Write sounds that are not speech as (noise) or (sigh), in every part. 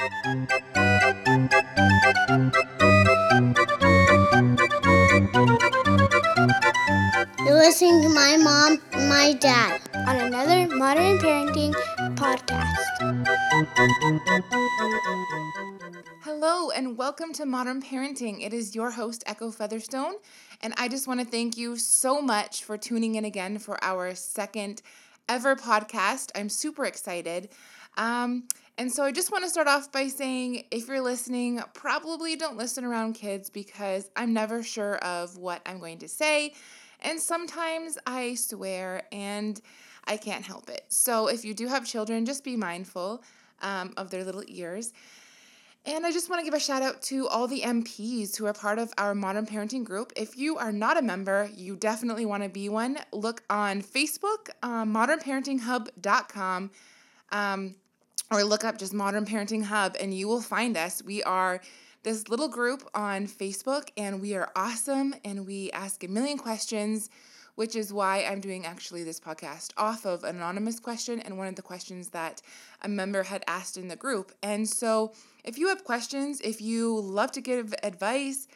You're listening to my mom and my dad. on another Modern Parenting podcast. Hello and welcome to Modern Parenting. It is your host, Echo Featherstone, and I just want to thank you so much for tuning in again for our second ever podcast. I'm super excited. Um, and so I just want to start off by saying if you're listening, probably don't listen around kids because I'm never sure of what I'm going to say. And sometimes I swear and I can't help it. So if you do have children, just be mindful um, of their little ears. And I just want to give a shout out to all the MPs who are part of our Modern Parenting group. If you are not a member, you definitely want to be one. Look on Facebook, um, modernparentinghub.com, um, or look up just Modern Parenting Hub and you will find us. We are this little group on Facebook and we are awesome and we ask a million questions which is why I'm doing actually this podcast off of an anonymous question and one of the questions that a member had asked in the group. And so, if you have questions, if you love to give advice,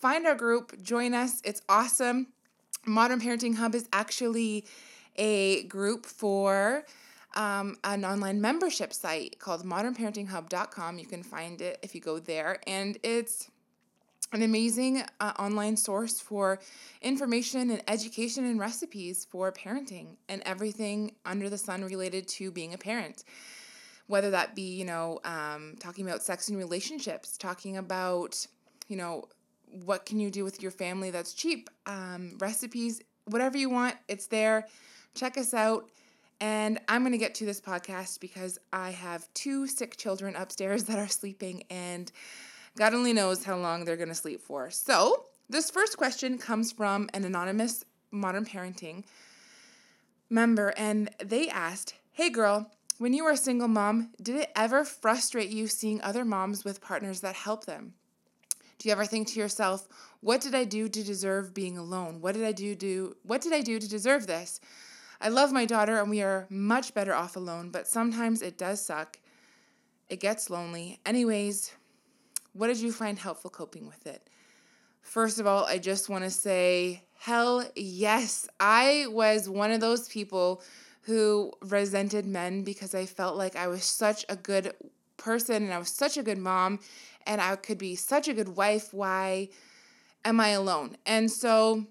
find our group, join us. It's awesome. Modern Parenting Hub is actually a group for um, an online membership site called modernparentinghub.com. You can find it if you go there, and it's an amazing uh, online source for information and education and recipes for parenting and everything under the sun related to being a parent. Whether that be, you know, um, talking about sex and relationships, talking about, you know, what can you do with your family that's cheap, um, recipes, whatever you want, it's there. Check us out. And I'm going to get to this podcast because I have two sick children upstairs (laughs) that are sleeping and God only knows how long they're going to sleep for. So, this first question comes from an anonymous modern parenting member, and they asked, Hey girl, when you were a single mom, did it ever frustrate you seeing other moms with partners that help them? Do you ever think to yourself, what did I do to deserve being alone? What did I do do what did I do to deserve this? I love my daughter and we are much better off alone, but sometimes it does suck. It gets lonely. Anyways, what did you find helpful coping with it? First of all, I just want to say, hell yes. I was one of those people who resented men because I felt like I was such a good person and I was such a good mom and I could be such a good wife. Why am I alone? And so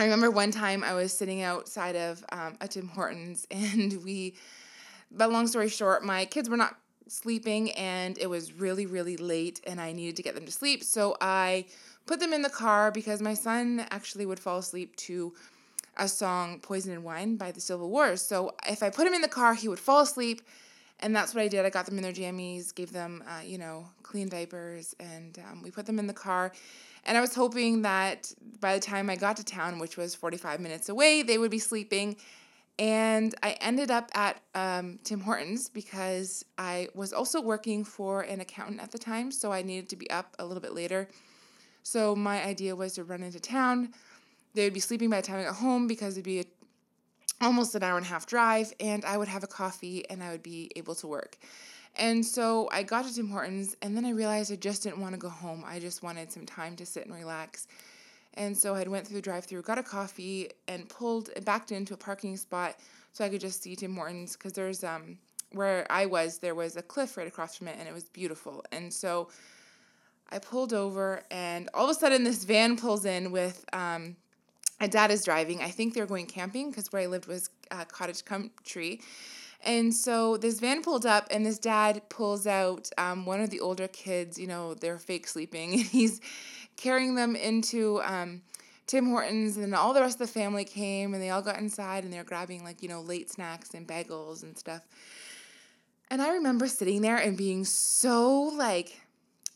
I remember one time I was sitting outside of um, a Tim Hortons (laughs) and we, but long story short, my kids were not sleeping and it was really, really late and I needed to get them to sleep. So I put them in the car because my son actually would fall asleep to a song, Poison and Wine by the Civil Wars. So if I put him in the car, he would fall asleep. And that's what I did. I got them in their jammies, gave them, uh, you know, clean diapers, and um, we put them in the car. And I was hoping that by the time I got to town, which was 45 minutes away, they would be sleeping and I ended up at um, Tim Hortons because I was also working for an accountant at the time, so I needed to be up a little bit later. So my idea was to run into town. They would be sleeping by the time I got home because it'd be a, almost an hour and a half drive, and I would have a coffee and I would be able to work. And so I got to Tim Hortons, and then I realized I just didn't want to go home. I just wanted some time to sit and relax. And so I went through the drive through, got a coffee, and pulled backed into a parking spot so I could just see Tim Hortons because there's um where I was there was a cliff right across from it and it was beautiful. And so I pulled over and all of a sudden this van pulls in with um my dad is driving. I think they're going camping because where I lived was uh, cottage country. And so this van pulled up, and this dad pulls out um, one of the older kids. You know, they're fake sleeping, (laughs) and he's carrying them into um, Tim Hortons, and all the rest of the family came, and they all got inside, and they're grabbing like you know late snacks and bagels and stuff. And I remember sitting there and being so like,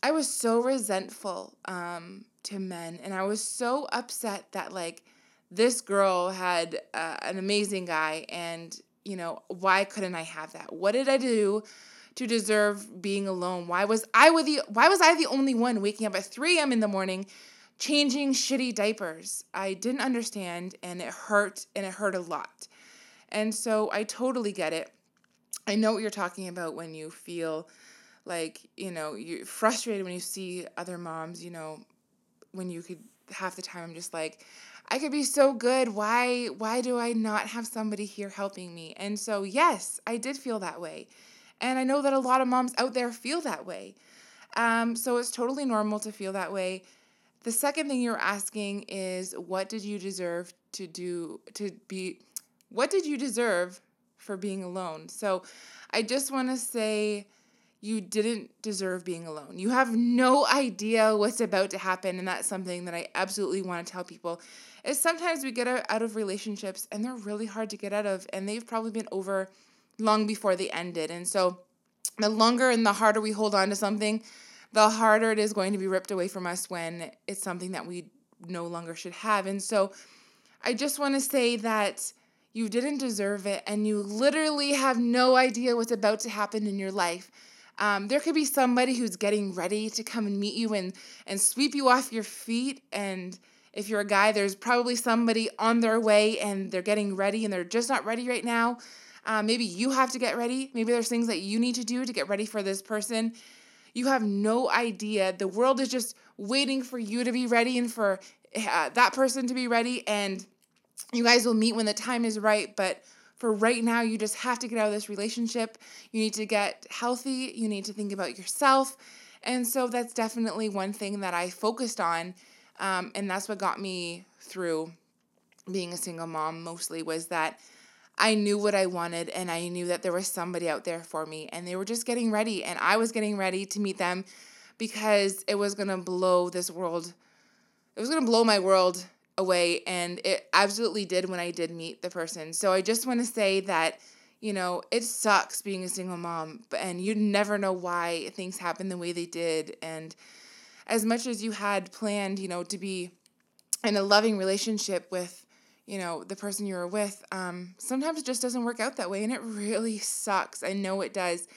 I was so resentful um, to men, and I was so upset that like this girl had uh, an amazing guy, and you know why couldn't I have that? What did I do? to deserve being alone? Why was I with the why was I the only one waking up at 3 a.m. in the morning changing shitty diapers? I didn't understand and it hurt and it hurt a lot. And so I totally get it. I know what you're talking about when you feel like, you know, you're frustrated when you see other moms, you know, when you could half the time I'm just like, I could be so good. Why why do I not have somebody here helping me? And so yes, I did feel that way. And I know that a lot of moms out there feel that way. Um, so it's totally normal to feel that way. The second thing you're asking is what did you deserve to do to be what did you deserve for being alone? So I just want to say you didn't deserve being alone. You have no idea what's about to happen and that's something that I absolutely want to tell people. Is sometimes we get out of relationships and they're really hard to get out of and they've probably been over long before they ended. And so the longer and the harder we hold on to something, the harder it is going to be ripped away from us when it's something that we no longer should have. And so I just want to say that you didn't deserve it and you literally have no idea what's about to happen in your life. Um, there could be somebody who's getting ready to come and meet you and, and sweep you off your feet. And if you're a guy, there's probably somebody on their way and they're getting ready and they're just not ready right now. Uh, maybe you have to get ready. Maybe there's things that you need to do to get ready for this person. You have no idea. The world is just waiting for you to be ready and for uh, that person to be ready. And you guys will meet when the time is right. But for right now, you just have to get out of this relationship. You need to get healthy. You need to think about yourself. And so that's definitely one thing that I focused on. Um, and that's what got me through being a single mom mostly was that I knew what I wanted and I knew that there was somebody out there for me and they were just getting ready and I was getting ready to meet them because it was going to blow this world it was going to blow my world away and it absolutely did when I did meet the person. So I just want to say that you know, it sucks being a single mom and you never know why things happen the way they did and as much as you had planned, you know, to be in a loving relationship with you know, the person you were with, um, sometimes it just doesn't work out that way. And it really sucks. I know it does.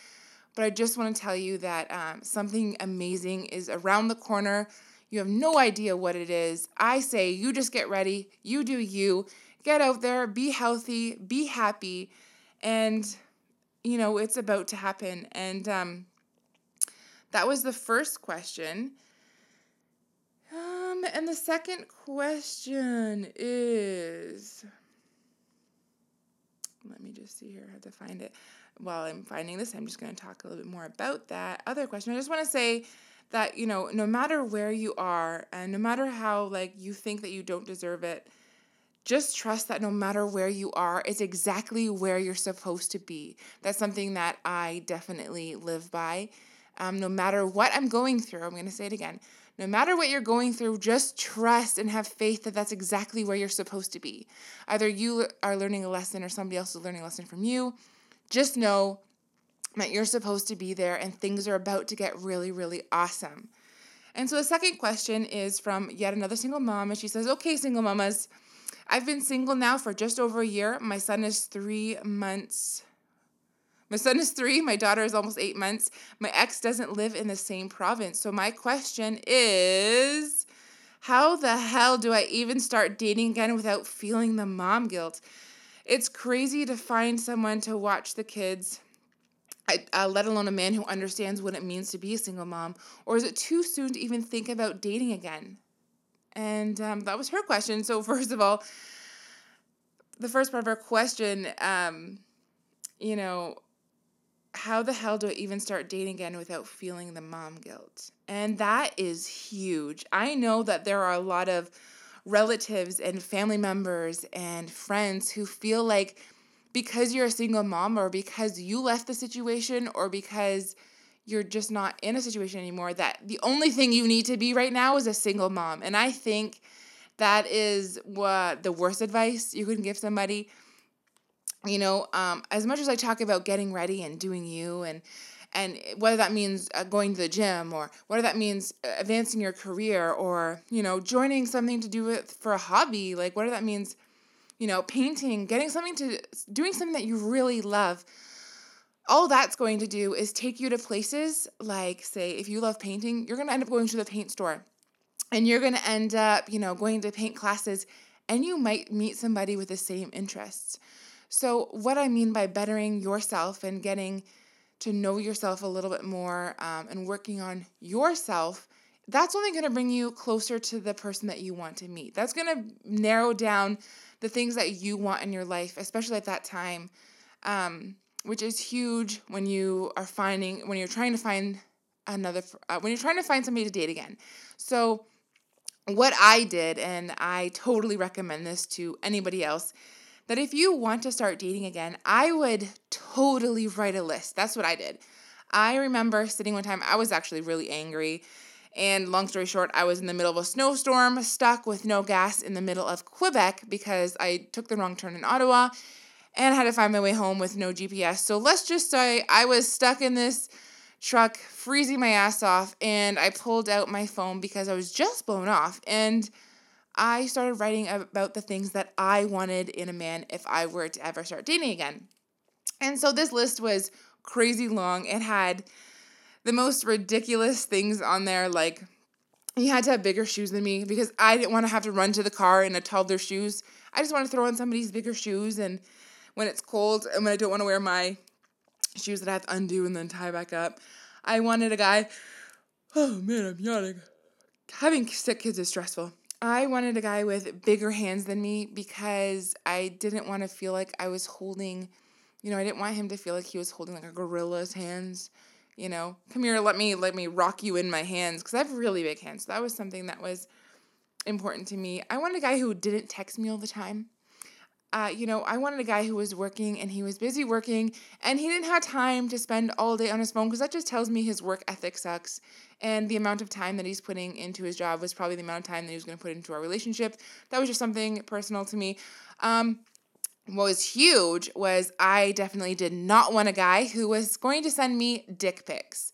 But I just want to tell you that um, something amazing is around the corner. You have no idea what it is. I say you just get ready, you do you, get out there, be healthy, be happy, and you know, it's about to happen. And um, that was the first question. Um, and the second question is let me just see here. I have to find it. While I'm finding this, I'm just going to talk a little bit more about that other question. I just want to say that, you know, no matter where you are and no matter how, like, you think that you don't deserve it, just trust that no matter where you are, it's exactly where you're supposed to be. That's something that I definitely live by. Um, no matter what I'm going through, I'm going to say it again no matter what you're going through, just trust and have faith that that's exactly where you're supposed to be. Either you are learning a lesson or somebody else is learning a lesson from you. Just know that you're supposed to be there and things are about to get really, really awesome. And so the second question is from yet another single mom, and she says, Okay, single mamas, I've been single now for just over a year. My son is three months my son is three, my daughter is almost eight months. My ex doesn't live in the same province. So, my question is how the hell do I even start dating again without feeling the mom guilt? It's crazy to find someone to watch the kids. Uh, let alone a man who understands what it means to be a single mom? Or is it too soon to even think about dating again? And um, that was her question. So, (laughs) first of all, the first part of her question, um, you know, how the hell do I even start dating again without feeling the mom guilt? And that is huge. I know that there are a lot of relatives and family members and friends who feel like because you're a single mom or because you left the situation or because you're just not in a situation anymore that the only thing you need to be right now is a single mom. And I think that is what the worst advice you can give somebody you know um, as much as i talk about getting ready and doing you and and whether that means uh, going to the gym or whether that means uh, advancing your career or you know joining something to do with for a hobby like whether that means you know painting getting something to doing something that you really love all that's going to do is take you to places like say if you love painting you're going to end up going to the paint store and you're going to end up you know going to paint classes and you might meet somebody with the same interests so, what I mean by bettering yourself and getting to know yourself a little bit more um, and working on yourself, that's only going to bring you closer to the person that you want to meet. That's going to narrow down the things that you want in your life, especially at that time, um, which is huge when you are finding, when you're trying to find another, uh, when you're trying to find somebody to date again. So, what I did, and I totally recommend this to anybody else, that if you want to start dating again, I would totally write a list. That's what I did. I remember sitting one time, I was actually really angry. And long story short, I was in the middle of a snowstorm, stuck with no gas in the middle of Quebec because I took the wrong turn in Ottawa and had to find my way home with no GPS. So let's just say I was stuck in this truck, freezing my ass off, and I pulled out my phone because I was just blown off. And I started writing about the things that I wanted in a man if I were to ever start dating again. And so this list was crazy long. It had the most ridiculous things on there, like he had to have bigger shoes than me because I didn't want to have to run to the car in a toddler shoes. I just want to throw on somebody's bigger shoes and when it's cold and when I don't want to wear my shoes that I have to undo and then tie back up. I wanted a guy. Oh man, I'm yawning. Having sick kids is stressful. I wanted a guy with bigger hands than me because I didn't want to feel like I was holding, you know, I didn't want him to feel like he was holding like a gorilla's hands. You know, come here, let me let me rock you in my hands because I have really big hands. So that was something that was important to me. I wanted a guy who didn't text me all the time uh, you know, I wanted a guy who was working and he was busy working and he didn't have time to spend all day on his phone because that just tells me his work ethic sucks. And the amount of time that he's putting into his job was probably the amount of time that he was going to put into our relationship. That was just something personal to me. Um, was huge was I definitely did not want a guy who was going to send me dick pics.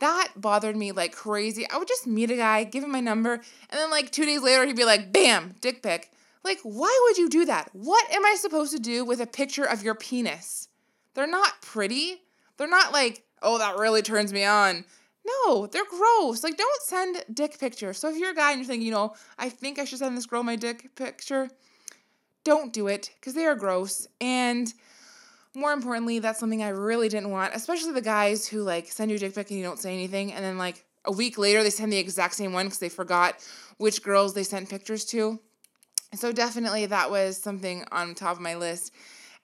That bothered me like crazy. I would just meet a guy, give him my number, and then like two days later, he'd be like, bam, dick pic. Like, why would you do that? What am I supposed to do with a picture of your penis? They're not pretty. They're not like, oh, that really turns me on. No, they're gross. Like, don't send dick pictures. So if you're a guy and you're thinking, you know, I think I should send this girl my dick picture, don't do it because they are gross. And more importantly, that's something I really didn't want, especially the guys who like send you a dick pic and you don't say anything. And then like a week later, they send the exact same one because they forgot which girls they sent pictures to. So definitely that was something on top of my list.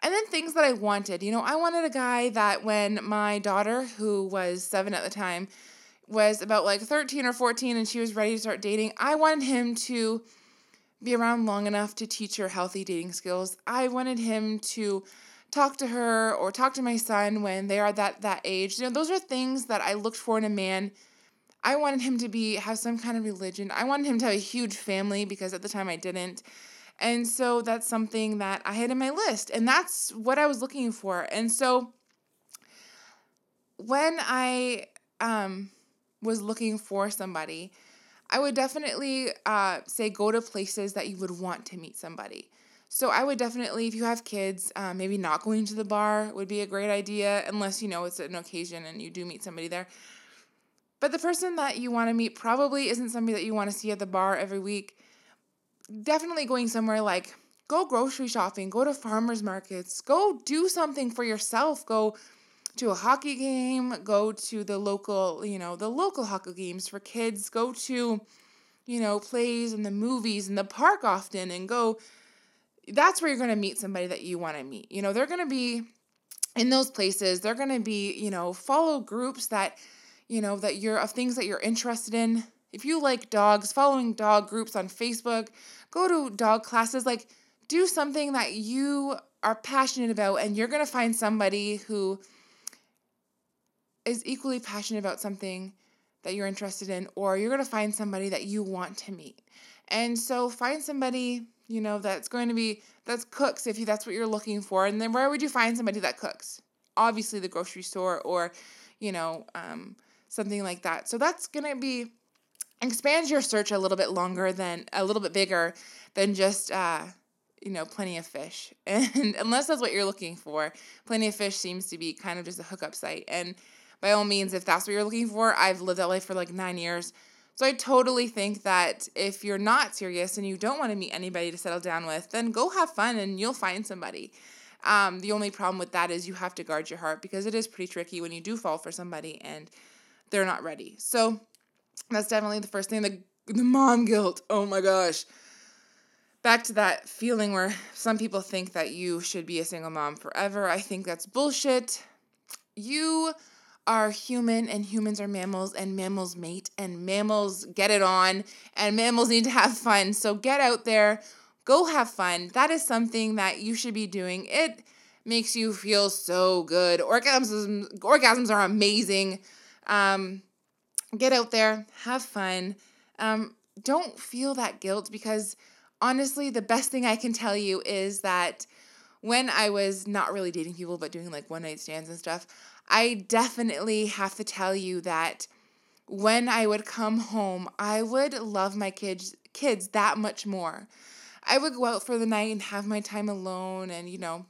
And then things that I wanted. You know, I wanted a guy that when my daughter, who was seven at the time, was about like 13 or 14 and she was ready to start dating, I wanted him to be around long enough to teach her healthy dating skills. I wanted him to talk to her or talk to my son when they are that that age. You know, those are things that I looked for in a man I wanted him to be have some kind of religion. I wanted him to have a huge family because at the time I didn't. And so that's something that I had in my list and that's what I was looking for. And so when I um was looking for somebody, I would definitely uh, say go to places that you would want to meet somebody. So I would definitely, if you have kids, uh, maybe not going to the bar would be a great idea, unless you know it's an occasion and you do meet somebody there. But the person that you want to meet probably isn't somebody that you want to see at the bar every week. Definitely going somewhere like go grocery shopping, go to farmers markets, go do something for yourself, go to a hockey game, go to the local, you know, the local hockey games for kids, go to, you know, plays and the movies and the park often and go that's where you're going to meet somebody that you want to meet. You know, they're going to be in those places. They're going to be, you know, follow groups that you know, that you're of things that you're interested in. If you like dogs, following dog groups on Facebook, go to dog classes, like do something that you are passionate about and you're going to find somebody who is equally passionate about something that you're interested in or you're going to find somebody that you want to meet. And so find somebody, you know, that's going to be that's cooks if you that's what you're looking for. And then where would you find somebody that cooks? Obviously the grocery store or, you know, um, something like that. So that's going to be expands your search a little bit longer than a little bit bigger than just uh you know plenty of fish (laughs) and unless that's what you're looking for plenty of fish seems to be kind of just a hookup site and by all means if that's what you're looking for i've lived that life for like nine years so i totally think that if you're not serious and you don't want to meet anybody to settle down with then go have fun and you'll find somebody Um, the only problem with that is you have to guard your heart because it is pretty tricky when you do fall for somebody and they're not ready. So that's definitely the first thing. The the mom guilt. Oh my gosh. Back to that feeling where some people think that you should be a single mom forever. I think that's bullshit. You are human and humans are mammals and mammals mate and mammals get it on and mammals need to have fun. So get out there, go have fun. That is something that you should be doing. It makes you feel so good. Orgasms orgasms are amazing. Um, get out there, have fun. Um, don't feel that guilt because honestly, the best thing I can tell you is that when I was not really dating people but doing like one night stands and stuff, I definitely have to tell you that when I would come home, I would love my kids kids that much more. I would go out for the night and have my time alone and you know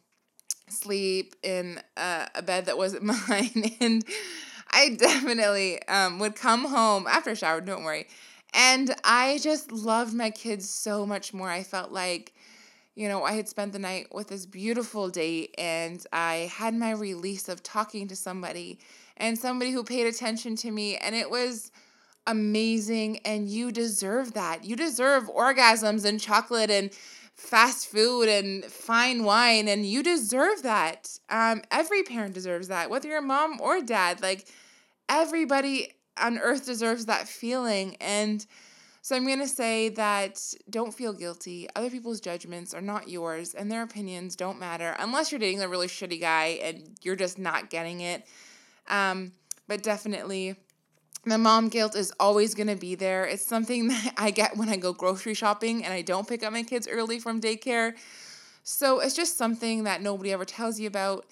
sleep in a, a bed that wasn't (laughs) mine and I definitely um, would come home after a shower, don't worry. And I just loved my kids so much more. I felt like, you know, I had spent the night with this beautiful date and I had my release of talking to somebody and somebody who paid attention to me. And it was amazing. And you deserve that. You deserve orgasms and chocolate and fast food and fine wine and you deserve that um every parent deserves that whether you're mom or dad like everybody on earth deserves that feeling and so i'm going to say that don't feel guilty other people's judgments are not yours and their opinions don't matter unless you're dating a really shitty guy and you're just not getting it um but definitely the mom guilt is always going to be there. It's something (laughs) that I get when I go grocery shopping and I don't pick up my kids early from daycare. So it's just something that nobody ever tells you about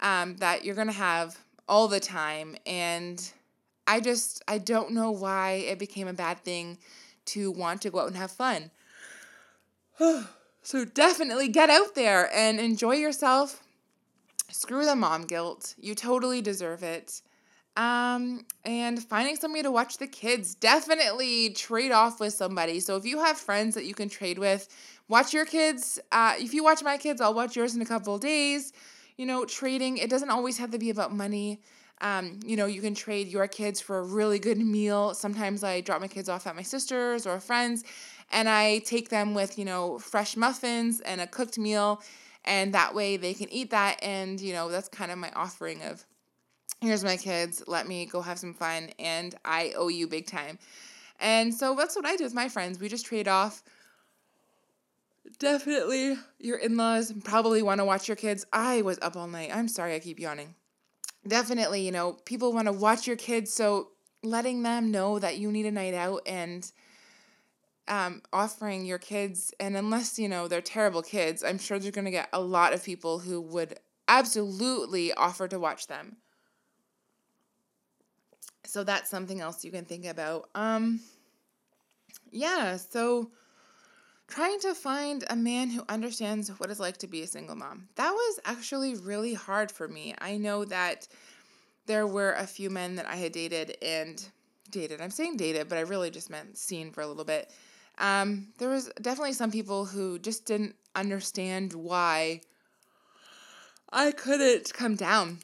um, that you're going to have all the time. And I just, I don't know why it became a bad thing to want to go out and have fun. (sighs) so definitely get out there and enjoy yourself. Screw the mom guilt. You totally deserve it. Um, and finding somebody to watch the kids. Definitely trade off with somebody. So if you have friends that you can trade with, watch your kids. Uh, if you watch my kids, I'll watch yours in a couple days. You know, trading, it doesn't always have to be about money. Um, you know, you can trade your kids for a really good meal. Sometimes I drop my kids off at my sister's or friends, and I take them with, you know, fresh muffins and a cooked meal. And that way they can eat that. And, you know, that's kind of my offering of here's my kids, let me go have some fun, and I owe you big time. And so that's what I do with my friends. We just trade off. Definitely, your in laws probably want to watch your kids. I was up all night. I'm sorry, I keep yawning. Definitely, you know, people want to watch your kids, so letting them know that you need a night out and um, offering your kids, and unless, you know, they're terrible kids, I'm sure they're going to get a lot of people who would absolutely offer to watch them. So that's something else you can think about. Um yeah, so trying to find a man who understands what it's like to be a single mom. That was actually really hard for me. I know that there were a few men that I had dated and dated. I'm saying dated, but I really just meant seen for a little bit. Um, there was definitely some people who just didn't understand why I couldn't come down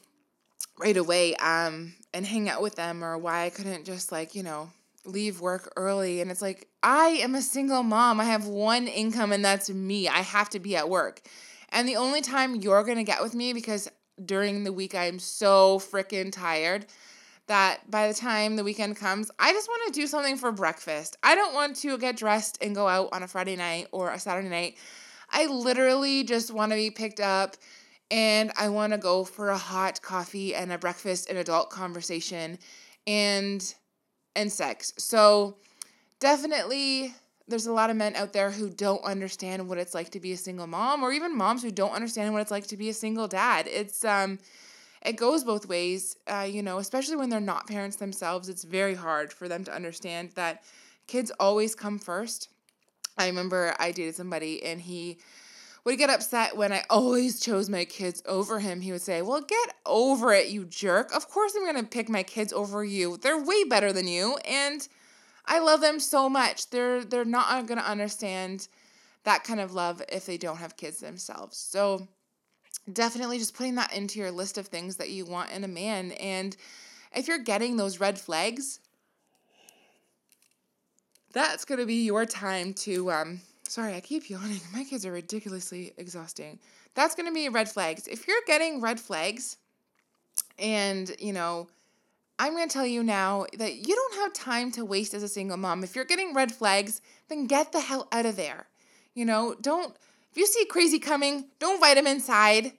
right away um, and hang out with them or why I couldn't just like, you know, leave work early. And it's like, I am a single mom. I have one income and that's me. I have to be at work. And the only time you're going to get with me because during the week I'm so freaking tired that by the time the weekend comes, I just want to do something for breakfast. I don't want to get dressed and go out on a Friday night or a Saturday night. I literally just want to be picked up and I want to go for a hot coffee and a breakfast and adult conversation and and sex. So definitely there's a lot of men out there who don't understand what it's like to be a single mom or even moms who don't understand what it's like to be a single dad. It's um it goes both ways. Uh, you know, especially when they're not parents themselves, it's very hard for them to understand that kids always come first. I remember I dated somebody and he would get upset when I always chose my kids over him. He would say, Well, get over it, you jerk. Of course, I'm going to pick my kids over you. They're way better than you. And I love them so much. They're, they're not going to understand that kind of love if they don't have kids themselves. So, definitely just putting that into your list of things that you want in a man. And if you're getting those red flags, that's going to be your time to um sorry i keep yawning. (laughs) My kids are ridiculously exhausting. That's going to be red flags. If you're getting red flags and you know i'm going to tell you now that you don't have time to waste as a single mom. If you're getting red flags then get the hell out of there. You know don't if you see crazy coming don't invite him inside.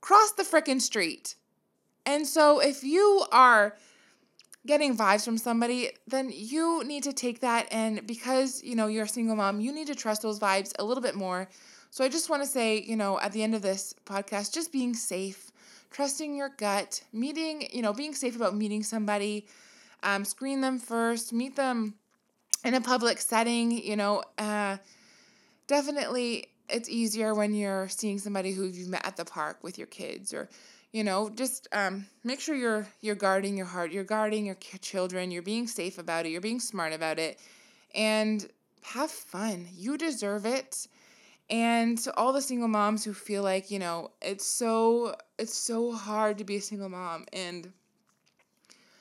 Cross the frickin' street. And so if you are getting vibes from somebody, then you need to take that and because, you know, you're a single mom, you need to trust those vibes a little bit more. So I just want to say, you know, at the end of this podcast, just being safe, trusting your gut, meeting, you know, being safe about meeting somebody, um, screen them first, meet them in a public setting, you know, uh, definitely it's easier when you're seeing somebody who you've met at the park with your kids or you know just um, make sure you're you're guarding your heart you're guarding your children you're being safe about it you're being smart about it and have fun. You deserve it. And to all the single moms who feel like you know it's so it's so hard to be a single mom and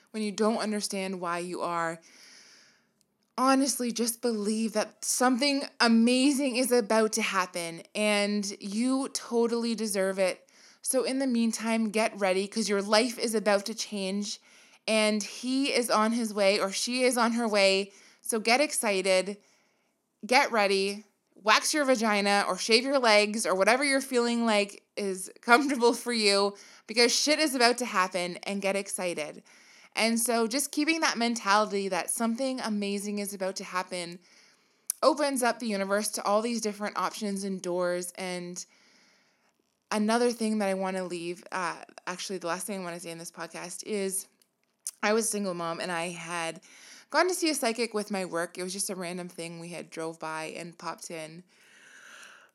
when you don't understand why you are honestly just believe that something amazing is about to happen and you totally deserve it so, in the meantime, get ready because your life is about to change and he is on his way or she is on her way. So, get excited, get ready, wax your vagina or shave your legs or whatever you're feeling like is (laughs) comfortable for you because shit is about to happen and get excited. And so, just keeping that mentality that something amazing is about to happen opens up the universe to all these different options and doors and another thing that I want to leave, uh, actually, the last thing I want to say in this podcast is I was a single mom and I had gone to see a psychic with my work. It was just a random thing we had drove by and popped in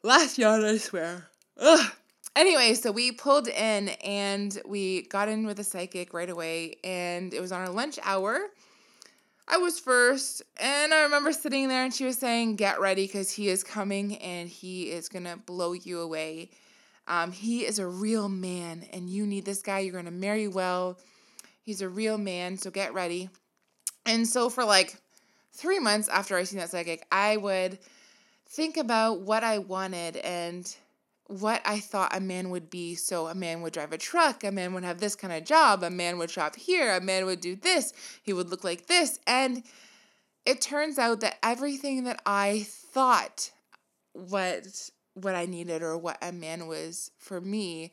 last year, I swear. Ugh. Anyway, so we pulled in and we got in with a psychic right away, and it was on our lunch hour. I was first, and I remember sitting there, and she was saying, Get ready because he is coming and he is gonna blow you away um, he is a real man, and you need this guy. You're going to marry well. He's a real man, so get ready. And so, for like three months after I seen that psychic, I would think about what I wanted and what I thought a man would be. So, a man would drive a truck, a man would have this kind of job, a man would shop here, a man would do this, he would look like this. And it turns out that everything that I thought what what I needed or what a man was for me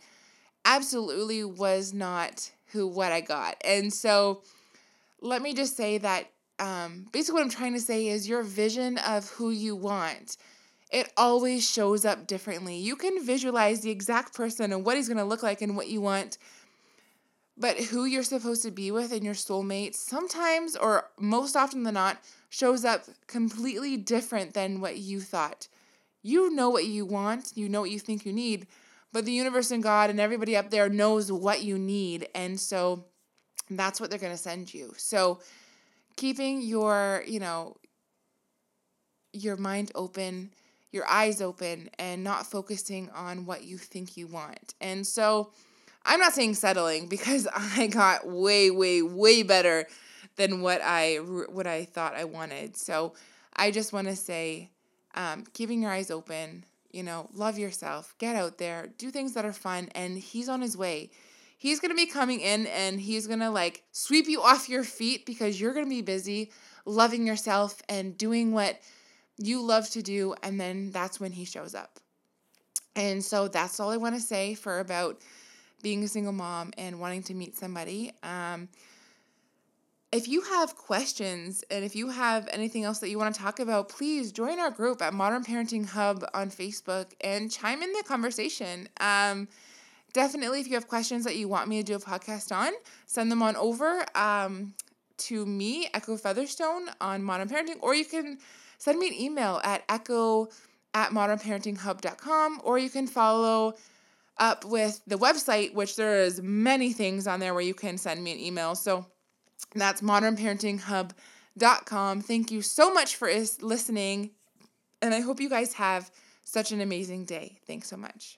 absolutely was not who what I got. And so let me just say that um, basically what I'm trying to say is your vision of who you want. It always shows up differently. You can visualize the exact person and what he's going to look like and what you want, but who you're supposed to be with and your soulmate sometimes or most often than not shows up completely different than what you thought you know what you want, you know what you think you need, but the universe and God and everybody up there knows what you need. And so that's what they're going to send you. So keeping your, you know, your mind open, your eyes open, and not focusing on what you think you want. And so I'm not saying settling because (laughs) I got way, way, way better than what I what I thought I wanted. So I just want to say um, keeping your eyes open, you know, love yourself, get out there, do things that are fun, and he's on his way. He's gonna be coming in and he's gonna like sweep you off your feet because you're gonna be busy loving yourself and doing what you love to do, and then that's when he shows up. And so that's all I wanna say for about being a single mom and wanting to meet somebody. Um, if you have questions and if you have anything else that you want to talk about, please join our group at Modern Parenting Hub on Facebook and chime in the conversation. Um, definitely, if you have questions that you want me to do a podcast on, send them on over um, to me, Echo Featherstone, on Modern Parenting, or you can send me an email at echo at modernparentinghub.com, or you can follow up with the website, which there is many things on there where you can send me an email. So that's modernparentinghub.com. Thank you so much for is- listening, and I hope you guys have such an amazing day. Thanks so much.